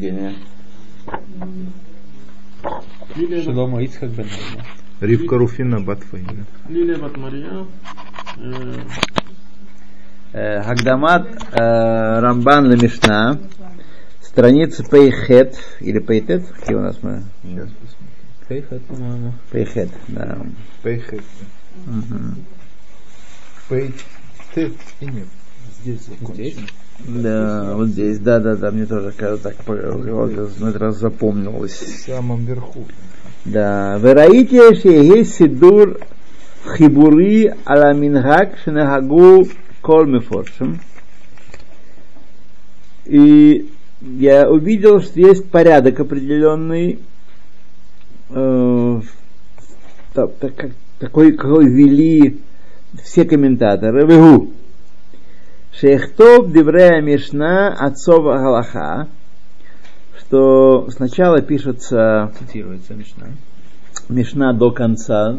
Евгения. Шлома Ицхак бен. Ривка Руфина Батфаина. Лилия Батмария. э, Э, Хагдамат э, Рамбан Ламишна, страница Пейхет, или Пейтет, какие у нас мы? Сейчас. Пейхат, по-моему. Пейхет, да. Пейхет. Мгм. Пейтет. И нет. Здесь закончено. Да, вот здесь, да, да, да, мне тоже кажется, так на этот раз запомнилось. В самом верху. Да, вераите шеге сидур хибури аля минхак шенахагу кол мефоршим. И я увидел, что есть порядок определенный, э, та- та- как- такой, какой вели все комментаторы. Вегу. Шехтов Деврея Мишна отцов Галаха, что сначала пишется Цитируется Мишна. Мишна до конца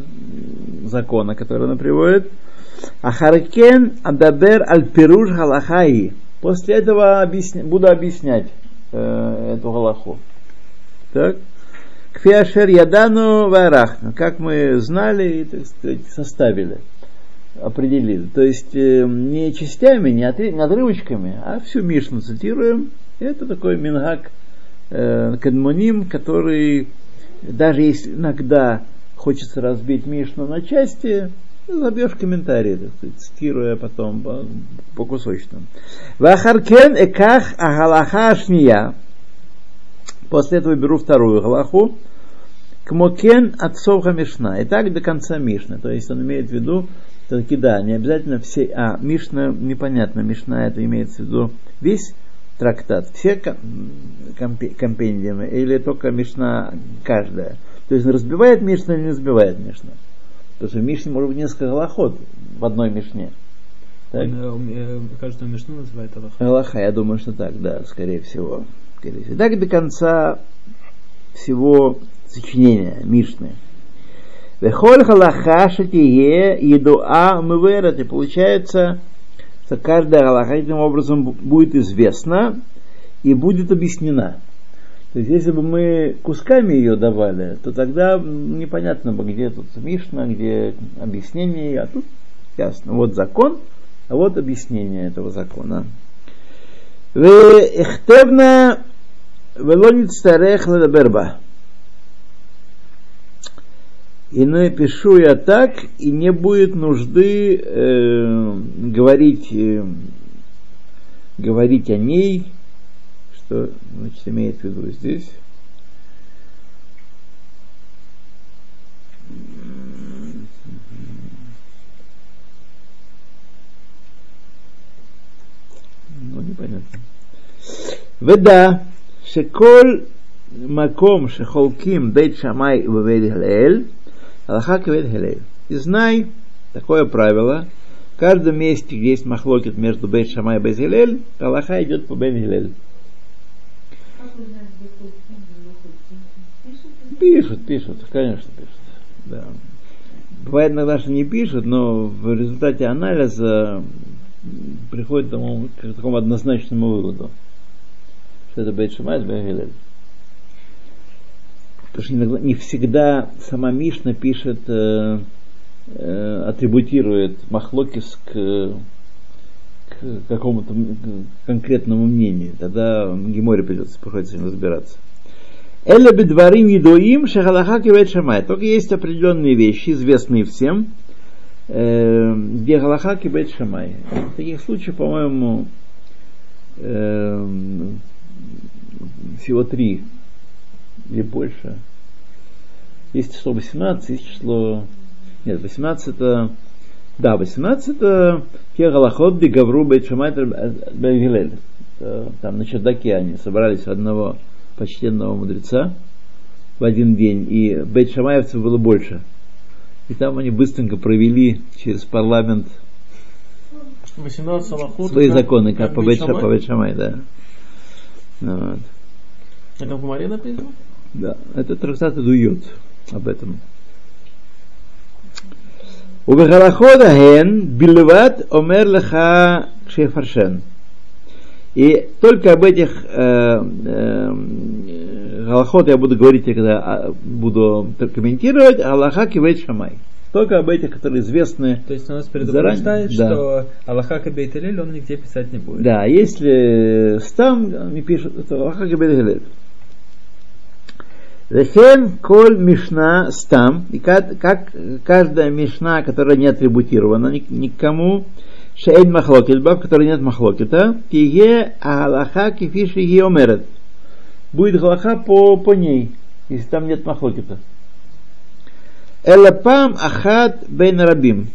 закона, который она приводит. Ахаркен Адабер Аль Пируш Галахаи. После этого объясня- буду объяснять э, эту галаху. Так? Кфиашер Ядану Варахна. Как мы знали и, так сказать, составили, определили. То есть э, не частями, не отри- не отрывочками, а всю Мишну цитируем. Это такой мингак э, кадмоним, который даже если иногда хочется разбить Мишну на части, забьешь комментарии, так сказать, цитируя потом по, по кусочным. Вахаркен эках агалаха шния. После этого беру вторую галаху. Кмокен отцов Мишна. И так до конца Мишны. То есть он имеет в виду, все-таки да, не обязательно все, а Мишна, непонятно, Мишна это имеется в виду весь трактат, все ком- компе- компендиумы, или только Мишна каждая. То есть он разбивает Мишна или не разбивает Мишна. Потому что в Мишне может быть несколько галахот в одной Мишне. Так? Э, э, каждую Мишну называет Аллаха. Галаха, я думаю, что так, да, скорее всего. Скорее всего. Так до конца всего Сочинение Мишны. Вехоль халаха шатие едуа мверет. И получается, что каждая галаха этим образом будет известна и будет объяснена. То есть, если бы мы кусками ее давали, то тогда непонятно бы, где тут Мишна, где объяснение, а тут ясно. Вот закон, а вот объяснение этого закона. Вы эхтевна велонит старех ледаберба. И напишу я так, и не будет нужды э, говорить, э, говорить о ней, что значит, имеет в виду здесь. Ну, непонятно. ודע שכל מקום שחולקים בית שמאי ובית הלל, Аллаха Квед Хелев. И знай такое правило. В каждом месте, где есть махлокет между Бейт Шамай и Бейт Хилель, Аллаха идет по Бейт Хилель. Пишут, пишут, конечно, пишут. Да. Бывает иногда, что не пишут, но в результате анализа приходит к такому однозначному выводу, что это Бейт Шамай и Бейт Хилель. Потому что иногда, не всегда сама Мишна пишет, э, э, атрибутирует Махлокис к, к какому-то конкретному мнению. Тогда Геморе придется, приходится с ним разбираться. Эля бедварим едоим шахалаха кивет. Только есть определенные вещи, известные всем, э, где галаха кибет шамай. В таких случаях, по-моему, э, всего три или больше. Есть число 18, есть число... Нет, 18 это... Да, 18 это те галахот гавру бейт шамай бейгилель. Там на чердаке они собрались одного почтенного мудреца в один день, и бейт шамаевцев было больше. И там они быстренько провели через парламент 18 салахот. свои как- законы, как Шамай. по бейт шамай, да. Вот. Это в Гумаре написано? Да, это трактат дует об этом. Убехалахот ахен билват омер леха шефаршен. И только об этих э, э, я буду говорить, когда а, буду комментировать, а Аллаха кивет шамай. Только об этих, которые известны. То есть у нас предупреждает, да. что Аллаха кабейт он нигде писать не будет. Да, если э, там э, не пишут, то Аллаха кабейт Вехен коль мишна стам, и как, каждая мишна, которая не атрибутирована ни- никому, шейн махлокет, в которой нет махлокета, тие аллаха кифиши геомерет. Будет галаха по, по ней, если там нет махлокета. Элапам ахат бейн рабим.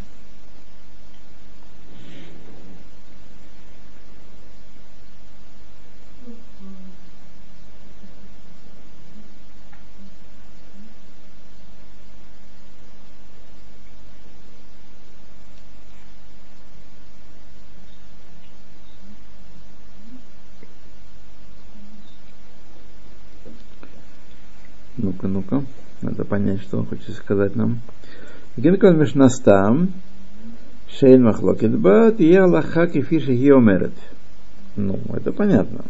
Понять, что он хочет сказать нам. Генкол Мишнастам, Шейн Махлокет Бат, и Аллаха Кефиши Геомерет. Ну, это понятно.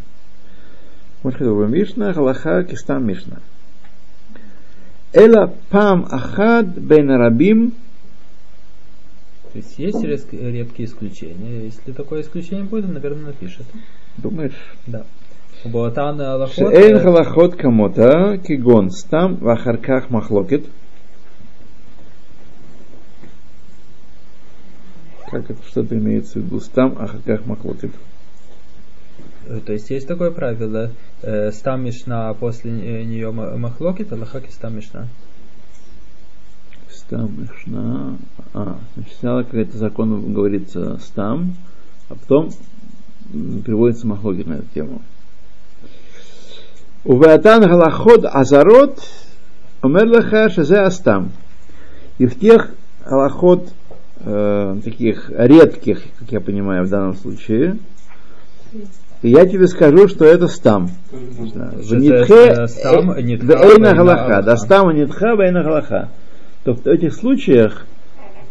Может, это бы Мишна, Аллаха Кистам Мишна. Эла Пам Ахад Бен Рабим, То есть есть рез- редкие исключения. Если такое исключение будет, он, наверное, напишет. думаешь, Да. Шейн э, Халахот Камота, Кигон Стам, Вахарках Махлокет. Как это что-то имеется в виду? Стам, Ахарках Махлокет. э, то есть есть такое правило. э, Стам Мишна, а после э, нее ма- Махлокит, Аллаха Кистам Мишна. Стам, Мишна. А, значит, сначала какой-то закон говорится стам, а потом приводится махлогит на эту тему. Уватан галахот азарот умер лаха шазе астам. И в тех галахот э, таких редких, как я понимаю в данном случае, я тебе скажу, что это стам. Нитхе, э, стам, э, вейна галаха. Да, галаха. стам и нитха, вейна галаха. То в этих случаях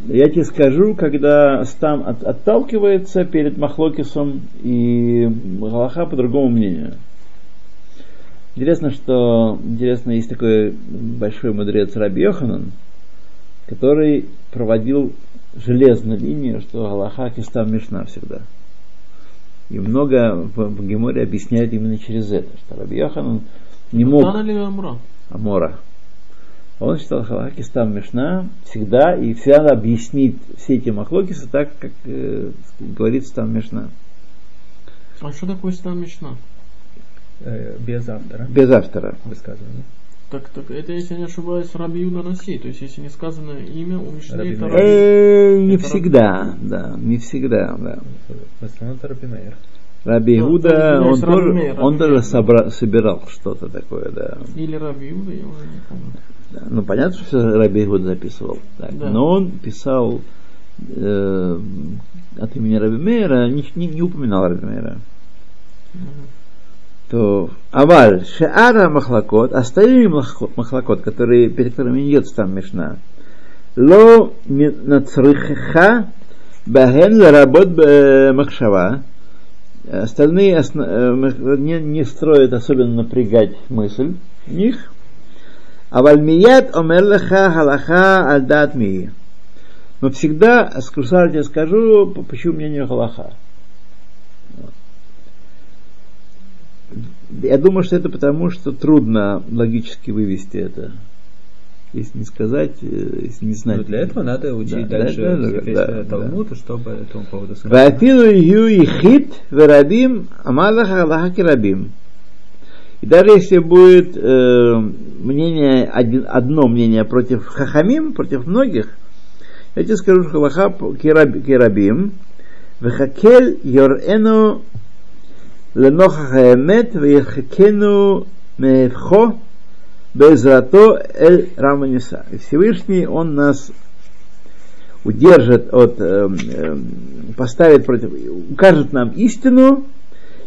я тебе скажу, когда стам от- отталкивается перед Махлокисом и Галаха по другому мнению. Интересно, что интересно, есть такой большой мудрец Раби Йоханан, который проводил железную линию, что Галаха Кистам Мишна всегда. И много в, Геморе объясняет именно через это, что Раби Йоханан не мог? Амора. Он считал Халаки Стам Мишна всегда и всегда объяснить все эти махлокисы так, как э, говорит Стам Мишна. А что такое стам Мишна? Э, Без автора. Без автора. Высказывания. Так, так это, если я не ошибаюсь, Раби Юда Наси. То есть, если не сказано имя у Мишны, Раби это. Раби. Э, не Это всегда, да, не всегда, да. В основном это Раби Мейер. Раби Иуда, он Раби тоже, он тоже Мейер. собра- собирал что-то такое, да. Или Раби Юда, я уже не помню. Да, Ну, понятно, что всё Раби Иуда записывал. Так. Да. Но он писал э, от имени Раби Мейера, не, не- не упоминал Раби Мейера. Мгм. То аваль шеара махлакот, остальные махлакот, махлакот, которые, перед которыми не идет там Мишна, ло ми- нацрихха бахен ларабот б- махшава, остальные э, не, не строят особенно напрягать мысль в них, аваль мият омер леха халаха аль дат ми. Но всегда, скрусар тебе скажу, по- почему мнению халаха. Я думаю, что это потому, что трудно логически вывести это. Если не сказать, э, если не знать. Но для этого надо учить Да, дальше да, да, весь да, Талмуд, чтобы этому поводу сказать. И даже если будет э, мнение, один, одно мнение против хахамим, против многих, я тебе скажу, что кираб- кирабим, вехакель йорену ленохах האמת ויחכנו מהפכו בעזרתו эль раманиса. И Всевышний, Он нас удержит от, эм, эм, поставит против, укажет нам истину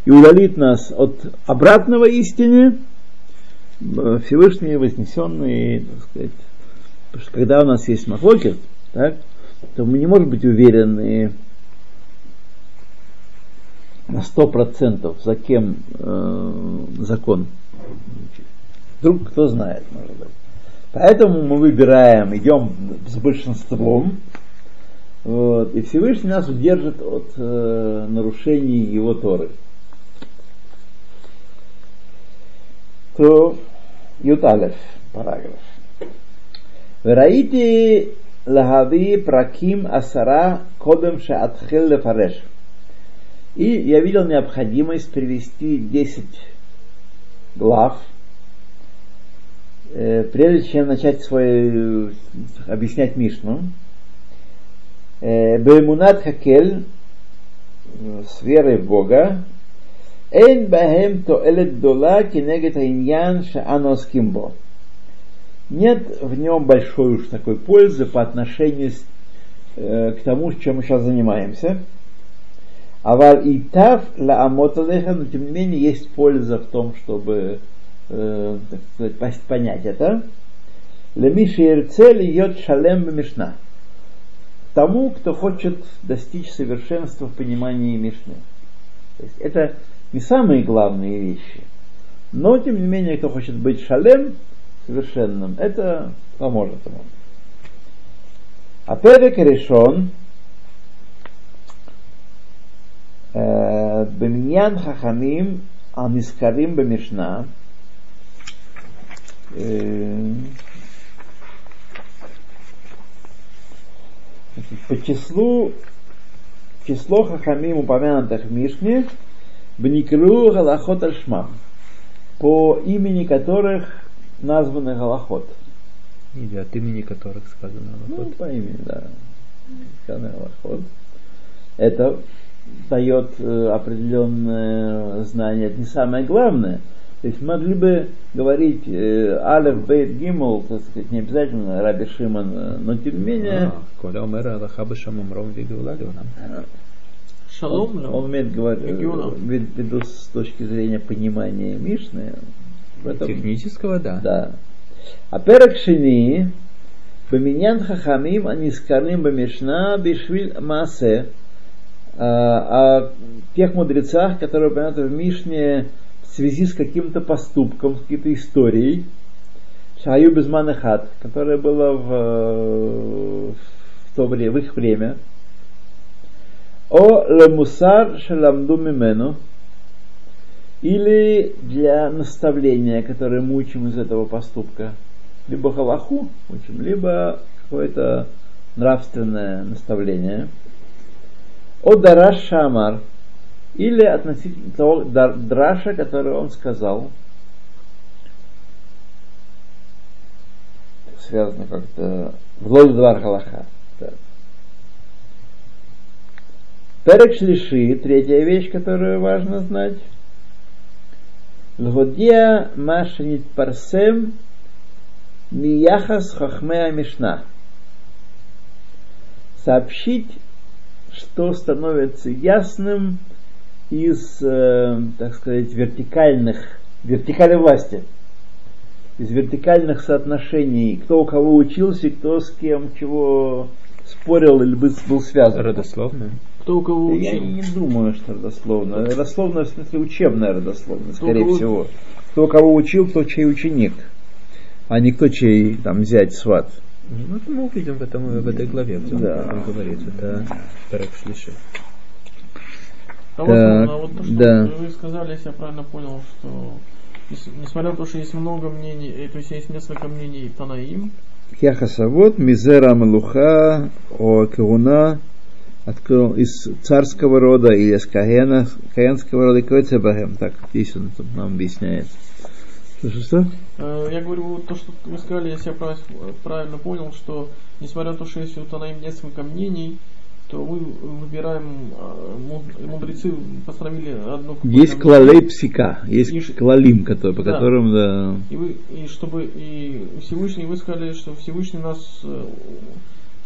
и удалит нас от обратного истине, Э, Всевышний вознесенный, так сказать, потому что когда у нас есть махлокер, так, то мы не можем быть уверены на сто процентов, за кем э, закон. Вдруг кто знает, может быть. Поэтому мы выбираем, идем с большинством, вот, и Всевышний нас удержит от э, нарушений его Торы. То Юталев, параграф. Вераити лагави праким асара кодем шаатхил лефареш. И я видел необходимость привести 10 глав, э, прежде чем начать свой, объяснять Мишну. Э, Бемунат Хакель, с верой в Бога, Эйн бахем тоэлет дола кенегет иньян шаанос бо. Нет в нем большой уж такой пользы по отношению э, к тому, чем мы сейчас занимаемся. Авар и тав ла амоталеха, но тем не менее есть польза в том, чтобы э, так сказать, понять это. Лемиши ирцель йод шалем мишна. Тому, кто хочет достичь совершенства в понимании Мишны. То есть это не самые главные вещи. Но, тем не менее, кто хочет быть шалем, совершенным, это поможет ему. А перек решен Беминьян Хахамим Анискарим Бемишна по числу число Хахамим упомянутых в Мишне Бникру Галахот Альшмам, по имени которых названы Галахот. Или от имени которых сказано Галахот. Ну, по имени, да. Сказано Галахот. Это дает э, определенное знание, это не самое главное. То есть могли бы говорить э, Алеф, Бейт, Гимл, так сказать, не обязательно Раби Шимон, э, но тем не менее... Коля Омера Аллаха Бешам Умром Вигулали Шалом, Он умеет говорить, ввиду с точки зрения понимания Мишны. этом- Технического, да. Да. А перек шини, Баминьян хахамим анискарим бамишна бишвиль масе. А о тех мудрецах, которые упомянуты в Мишне в связи с каким-то поступком, с какой-то историей, Шаю Безманахат, которая была в, э, в то время, в их время, о лемусар шаламду мимену, или для наставления, которое мы учим из этого поступка. Либо халаху учим, либо какое-то нравственное наставление. О дараш шамар, или относительно того драша, который он сказал, связано как-то в Лолдвар Халаха. Перек шлиши, третья вещь, которую важно знать. Лгодия машинит парсем мияхас хахмея мишна. Сообщить, что становится ясным из, э, так сказать, вертикальных, вертикали власти, из вертикальных соотношений, кто у кого учился, кто с кем чего спорил или был, связан. Родословно. Кто у кого Я учил? не думаю, что родословно. Родословно, в смысле, учебная родословная, Кто скорее кого- всего. Кто кого учил, кто чей ученик. А не кто чей там взять сват. Ну, это мы увидим в, этом, в этой главе, где он Да. об этом говорит. Это Шлиши. А вот, Так, а вот то, что да. вы сказали, если я правильно понял, что нес- несмотря на то, что есть много мнений, э, то есть есть несколько мнений Танаим, Яхасавод, Мизера Малуха, о Кауна, открыл из царского рода или из Каена, Каенского рода, Койцебахем. Так, здесь он нам объясняет. Что, что, э, я говорю, вот то, что вы сказали, если я прав- правильно понял, что несмотря на то, что есть у Танаим несколько мнений, то мы выбираем, э, муд- мудрецы постановили какое-то Есть клалей псика, есть И клалим, который, по Да. которым, да, И, вы, и чтобы и Всевышний, вы сказали, что Всевышний нас э,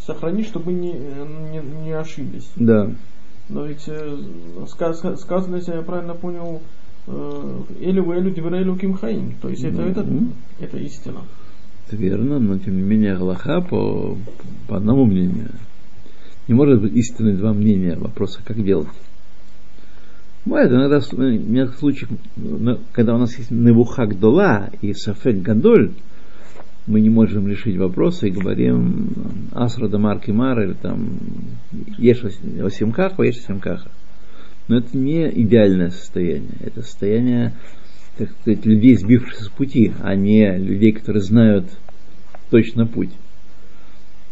сохранит, чтобы не, не, не ошиблись. да. Но ведь э, ска- ска- сказано, если я правильно понял, Элю Элю Диврейлю Ким Хаим. То есть это, это, это истина. Это верно, но тем не менее Галаха по, по одному мнению. Не может быть истинны два мнения вопроса, как делать. Бывает иногда в некоторых случаях, когда у нас есть Невухак Дола и Сафек Гадоль, мы не можем решить вопросы и говорим Асра Дамар Кимар или там Еш Осимкаха, Еш Осимкаха. Но это не идеальное состояние. Это состояние так сказать, людей, сбившихся с пути, а не людей, которые знают точно путь.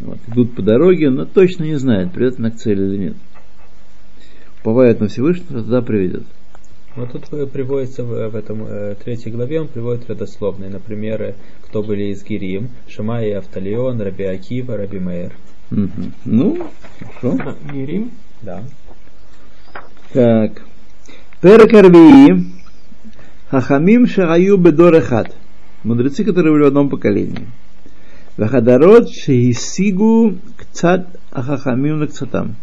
Вот, идут по дороге, но точно не знают, придет она к цели или нет. Уповают на Всевышнего, туда приведет. Вот тут э, приводится в, в этом э, третьей главе, он приводит родословные, например, э, кто были из Гирим, Шамай и Авталион, Раби Акива, Раби Мейер. Мгм. Ну, хорошо. Герим. Да. Так. Перекарвии. Хахамим шагаю бедорехат. Мудрецы, которые были в одном поколении. Вахадарот шеисигу кцат ахахамим на кцатам.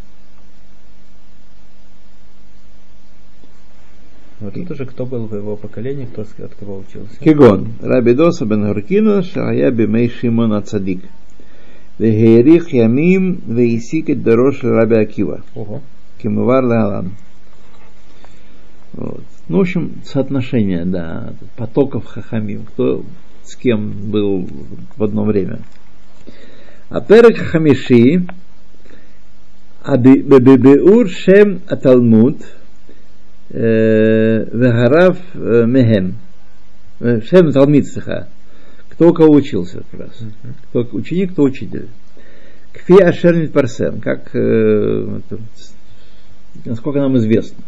Вот это же кто был в его поколении, кто от кого учился. Кигон. Раби Доса бен Гуркина, Шая бимей Шимон Ацадик. Вегерих ямим веисик дорож Раби Акива. Кимувар леалам. Вот. Ну, в общем, соотношение, да, потоков хахамим, кто с кем был в одно время. А перек хамиши, бебеур шем аталмуд, вегарав мехем, Э, шем талмид саха, кто у кого учился как раз, кто ученик, кто учитель. Кфи ашер парсем, как, э, насколько нам известно.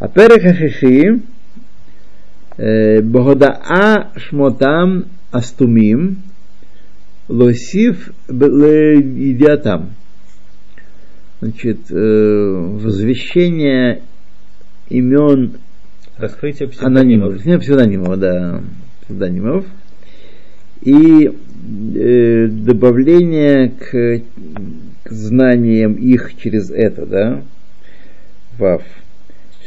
הפרק השישי, אה, בהודעה שמותם הסתומים, להוסיף ב- לידיעתם. Значит, э, возвещение имен Раскрытие анонимов, псевдонимов. не псевдонимов, да, псевдонимов, и э, добавление к, к знаниям их через это, да, вав.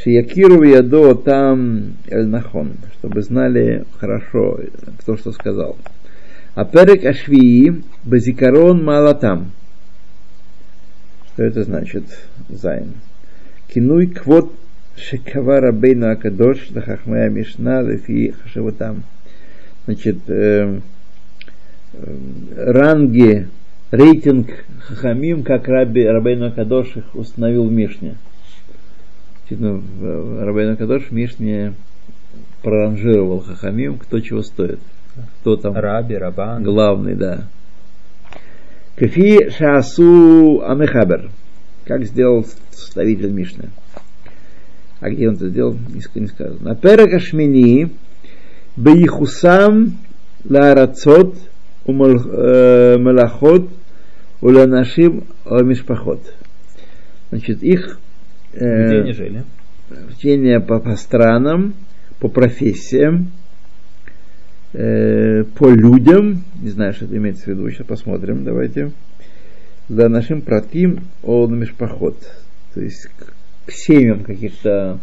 Шиякиру ядо там эль-нахон, чтобы знали хорошо, кто что сказал. А перек ашвии базикарон малатам. Что это значит? Зайн. Кинуй квот шекава рабейну акадош лахахмая мишна лефи хашевутам. Значит, э, э, ранги, рейтинг хахамим, как Раби Рабейну Акадош их установил в Мишне. Действительно, в- Рабейну Акадош в Мишне проранжировал хахамим, кто чего стоит. Кто там Раби, Рабан. главный, да. Кафи Шасу Амехабер. Как сделал составитель Мишны. А где он это сделал, не ск- не сказано. На перек Ашмини Бейхусам Ларацот Умалахот Уланашим Мишпахот. Значит, их Э, Где они жили? Чтение по, по странам, по профессиям, э, по людям. Не знаю, что это имеется в виду, сейчас посмотрим, давайте. Да, нашим протим он межпоход. То есть к, к семьям каких-то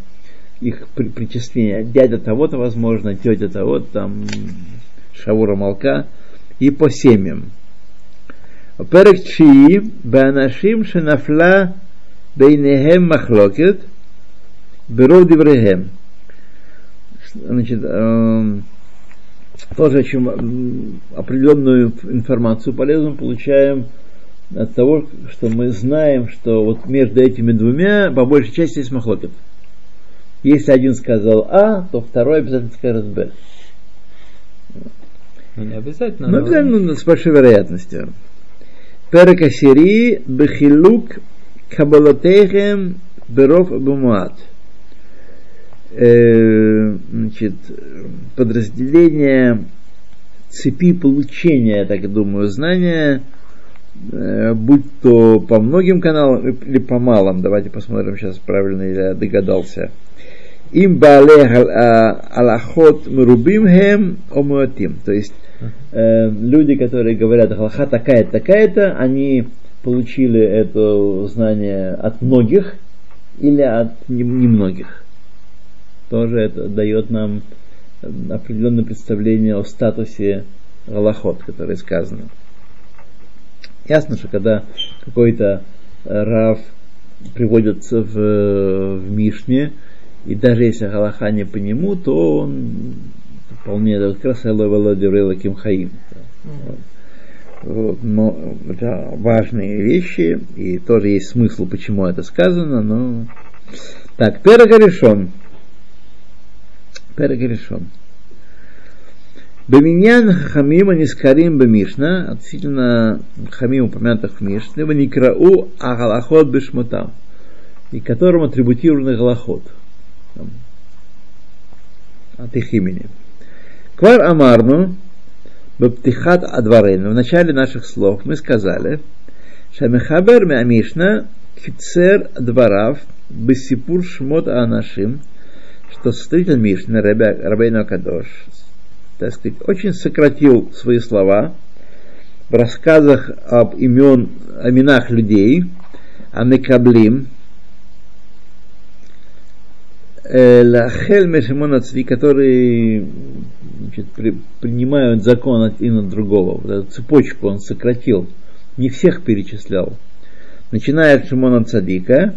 их при, причисления. Дядя того-то, возможно, тетя того-то, там, Шавура Малка, и по семьям. Перек Чии, Банашим Шенафла Бейнехем махлокет. Беров Деврехем. Значит, эм, тоже чем определенную информацию полезную получаем от того, что мы знаем, что вот между этими двумя по большей части есть махлокет. Если один сказал А, то второй обязательно скажет Б. Ну, не обязательно. Но, но... обязательно но с большой вероятностью. Перекасири бехилук Кабалатехем Беров Бумуат. Э, Значит, подразделение цепи получения, я так думаю, знания, э, будь то по многим каналам или по малым. Давайте посмотрим сейчас, правильно я догадался. Им бале алахот мрубим хем омуатим. То есть э, люди, которые говорят, Аллаха такая-то, такая-то, они получили это знание от многих или от нем- немногих. Тоже это дает нам определенное представление о статусе Галахот, которое сказано. Ясно, что когда какой-то э, Рав приводятся в, в Мишне, и даже если Галаха не по нему, то он вполне это как раз Эловелодеврела Хаим. Вот, но это важные вещи, и тоже есть смысл, почему это сказано, но... Так, Перега решен. Перега решен. Беминьян хамим анискарим бемишна, относительно хамим упомянутых в Мишне, в никрау агалахот бешмотам, и которым атрибутированы галахот от их имени. Квар Амарну, Баптихат Адварейну, в начале наших слов мы сказали, Шамихабер Миамишна, Кицер Дварав, Бесипур Шмот Анашим, что составитель Мишны, Рабейну Кадош, так сказать, очень сократил свои слова в рассказах об имен, именах людей, о Мекаблим, Лахель Мешимона Цви, которые значит, при, принимают закон один от другого. Вот эту цепочку он сократил. Не всех перечислял. Начиная от Шимона Цадика,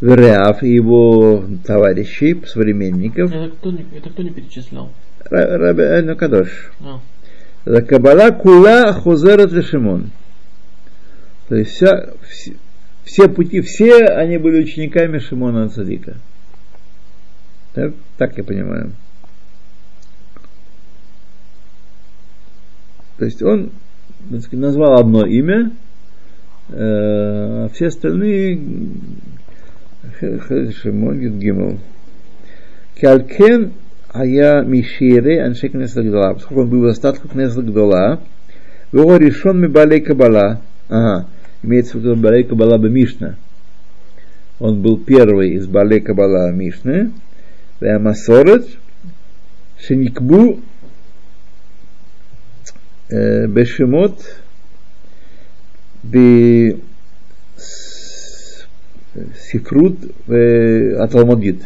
Вереав и его товарищей, современников. Это кто не, это кто не перечислял? Раби ну, Кадош. А. Кабала кула хозерат Шимон. То есть вся, все, все пути, все они были учениками Шимона Цадика. Так, так я понимаю. То есть он так сказать, назвал одно имя, э, а все остальные Шимон Гимл. Калькен Ая Мишире Аншек Несла Поскольку он был в остатках Несла Гдола, его решен Мибалей Кабала. Ага, имеется в виду Балей Кабала Мишна. Он был первый из Балей Кабала Мишны. והמסורת שנקבעו בשמות בספרות התלמודית.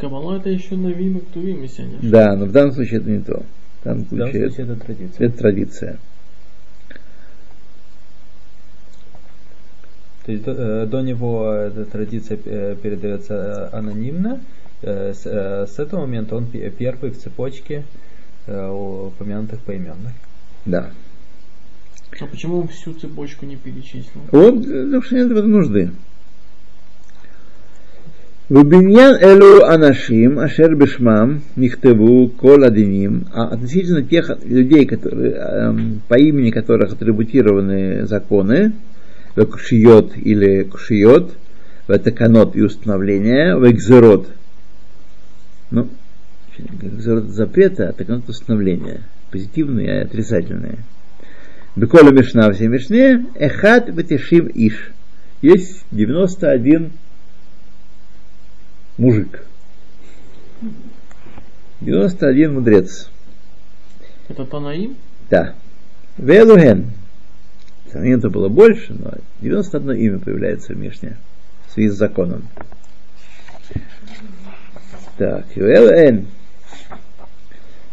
Кабала это еще Навим и Ктувим, если я не ошибаюсь. Да, но в данном случае это не то. В данном В данном случае случае это традиция. это традиция. То есть до, э, до него эта традиция э, передается э, анонимно. С, с этого момента он пе- первый в цепочке упомянутых поименных. Да. А почему он всю цепочку не перечислил? Он, э, потому что нет в этом нужды. Вубиньян элу анашим, ашер бешмам, нихтеву, кол адиним, а относительно тех людей, которые, эм, по имени которых атрибутированы законы, кушиот или кушиот, ветаканот и установление, векзерот. Ну, экзерот запрета, а таканот установления. Позитивные и отрицательные. Бекола Мишна все Мишне, Эхат Батишим Иш. Есть 91 мужик. 91 мудрец. Это Танаим? Да. Велуген. Момента было больше, но 91 имя появляется в Мишне в связи с законом. Так, Велуген.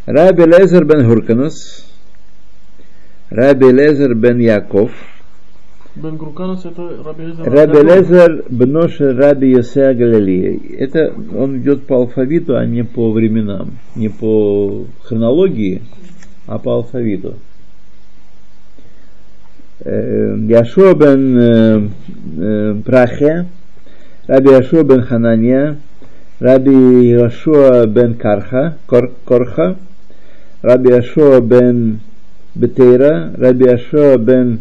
Раби Лезер бен Хурканус, Раби Лезер бен Яков, Бен Груканус это Раби Лезер. Раби Лезер бноше Раби Йосеа Галилея. Это он идет по алфавиту, а не по временам, не по хронологии, а по алфавиту. Э, Яшуа бен э, э, Прахе, Раби Яшуа бен Ханания, Раби Яшуа бен Карха, Кор- Корха, Раби Яшуа бен Бетейра, Раби Яшуа бен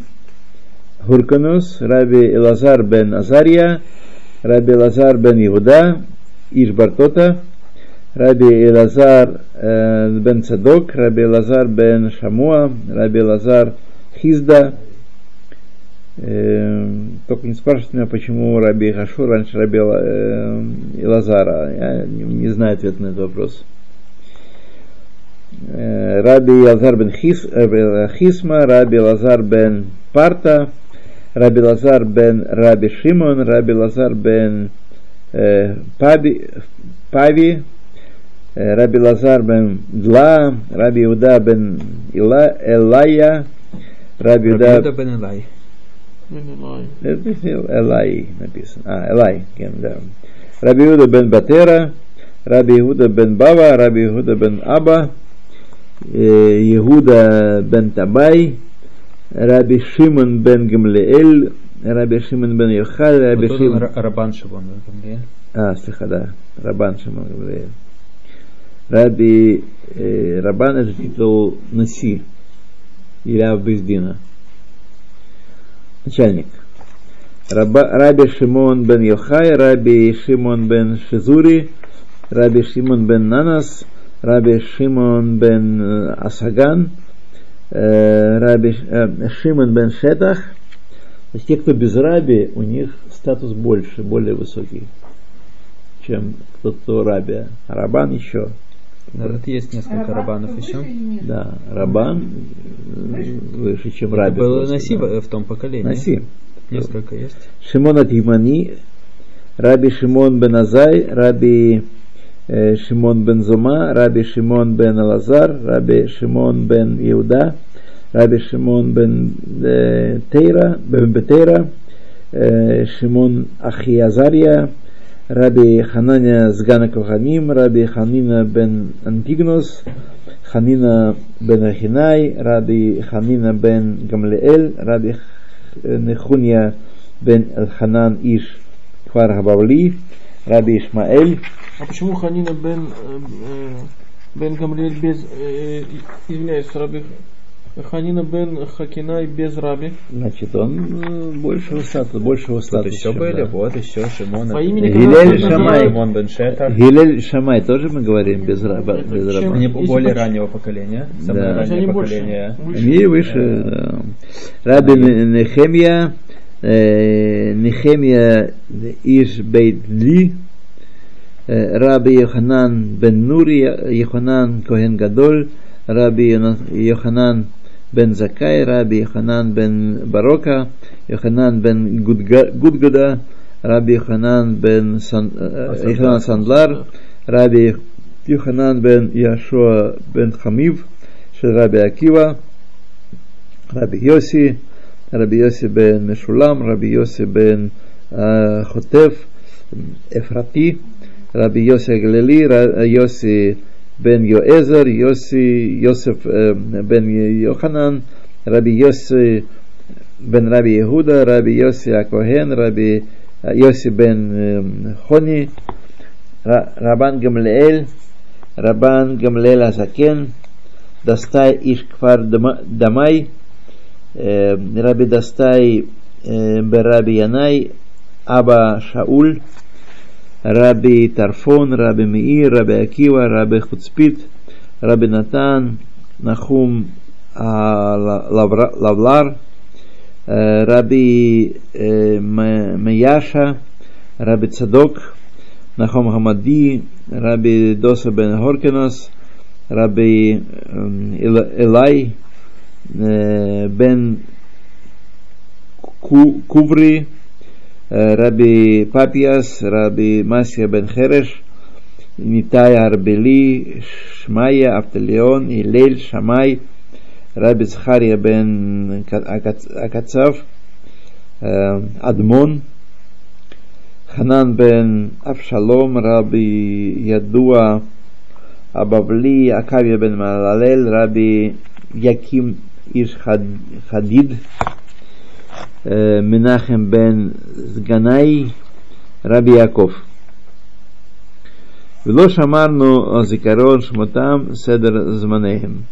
Хурканус, Раби Элазар бен Азария, Раби Элазар бен Иуда, Иш Бартота, Раби Элазар э, бен Цадок, Раби Элазар бен Шамуа, Раби Элазар Хизда. Э, только не спрашивайте меня, почему Раби Хашу раньше Раби Эла- э, Элазара. Я не, знаю ответ на этот вопрос. Э, Раби Элазар бен Хис, э, Хисма, Раби Элазар бен Парта, Раби Лазар бен Раби Шимон, Раби Лазар бен э, Паби, Пави, э, Раби Лазар бен Дла, Раби Иуда бен Ила, Элая, Раби Иуда бен Илай. Бен. Это Элай написано. А, Элай, кен, да. Раби Иуда бен Батера, Раби Иуда бен Бава, Раби Иуда бен Аба, э, Иуда бен Табай, Раби Шимон бен Гамлеэль, Раби Шимон бен Йохай, Раби Вот он Шимон... Ра- Рабан Шимон, да? А, слегка, да. Рабан Шимон Гамлеэль. Раби э, Рабан это титул Наси или Аббездина. Начальник. Раба, Раби Шимон бен Йохай, Раби Шимон бен Шизури, Раби Шимон бен Нанас, Раби Шимон бен э, Асаган, э, Раби э, Шимон бен Шетах. То есть те, кто без Раби, у них статус больше, более высокий, чем тот, кто Раби. Рабан еще. Да, тут есть несколько рабанов еще. Да, Рабан э, выше, чем Это Раби. было просто, Наси да. в том поколении. Наси. Несколько есть. Шимон Атимани, Раби Шимон бен Азай, Раби э, Шимон бен Зума, Раби Шимон бен Алазар, Раби Шимон бен Иуда, Раби Шимон бен э, Тейра, бен Бетейра, э, Шимон Ахиазария, Раби Хананя Сгана Коханим, Раби Ханина бен Антигнос, Ханина бен Ахинай, Раби Ханина бен Гамлеэль, Раби Нехунья бен Элханан Иш Кфар Хабавли, Раби Ишмаэль, А почему Ханина бен, э, э, бен Гамлиэль без, э, извиняюсь, Раби Ханина бен Хакинай без Раби? значит, он большего статуса, большего Тут статуса. еще были, да. вот еще Шимон. По имени Гилель Шамай. Шимон бен Шетах. Гилель Шамай тоже мы говорим без раба. Без Чем? раба. Они более раннего поколения. Да. Самое Значит, раннее они больше. поколение. выше. Они выше. да. Раби Нехемия, э, Нехемия Иш Бейтли, э, Раби Йоханан бен Нури, Йоханан Коген Гадоль, Раби Йоханан бен Закай, Раби Йоханан бен Барока, Йоханан бен Гудга- Гудгада, Раби Йоханан бен Сан- э, Йоханан Сандлар, Раби Йоханан бен Яшуа бен Хамив, של רבי עקיבא, רבי יוסי, רבי יוסי בן משולם, רבי יוסי בן אה, חוטף, אפרתי, רבי יוסי הגלילי, ר- יוסי бен Йоэзер, Йоси, Йосеф э, бен Йоханан, Раби Йоси бен Раби Иуда, Раби Йоси Акоген, Раби Йоси бен Хони, Рабан Гамлеэль, Рабан Гамлеэль Азакен, Дастай Ишквар Дамай, Раби Дастай Бераби Янай, Аба Шауль, Раби Тарфон, Раби Меир, Раби Акива, Раби Хуцпит, Раби Натан, Нахум Лавлар, Раби Меяша, Раби Цадок, Нахом Хамади, Раби Доса бен Хоркинос, Раби Элай бен Ку- Куври, э, Раби Папиас, Раби Масия бен Хереш, Нитай Арбели, Шмая, Автолеон, Илель, Шамай, Раби Захария бен Ка- Акац- Акацав, э, Адмон, Ханан бен Авшалом, Раби Ядуа, Абавли, Акавия бен Малалель, Раби Э, Менахем бен Сганай, Раби Яков. Вело шамарну зикарон шмотам седер зманеем.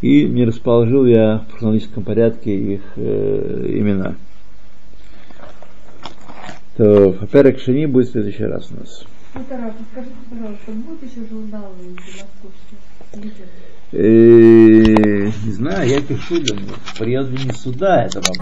И не расположил я в хронологическом порядке их э, имена. То Перек Шини будет в следующий раз у нас. Полтора, подскажите, пожалуйста, будет еще журналы московские? Э, не знаю, я пишу, да, приезду не сюда, это вопрос.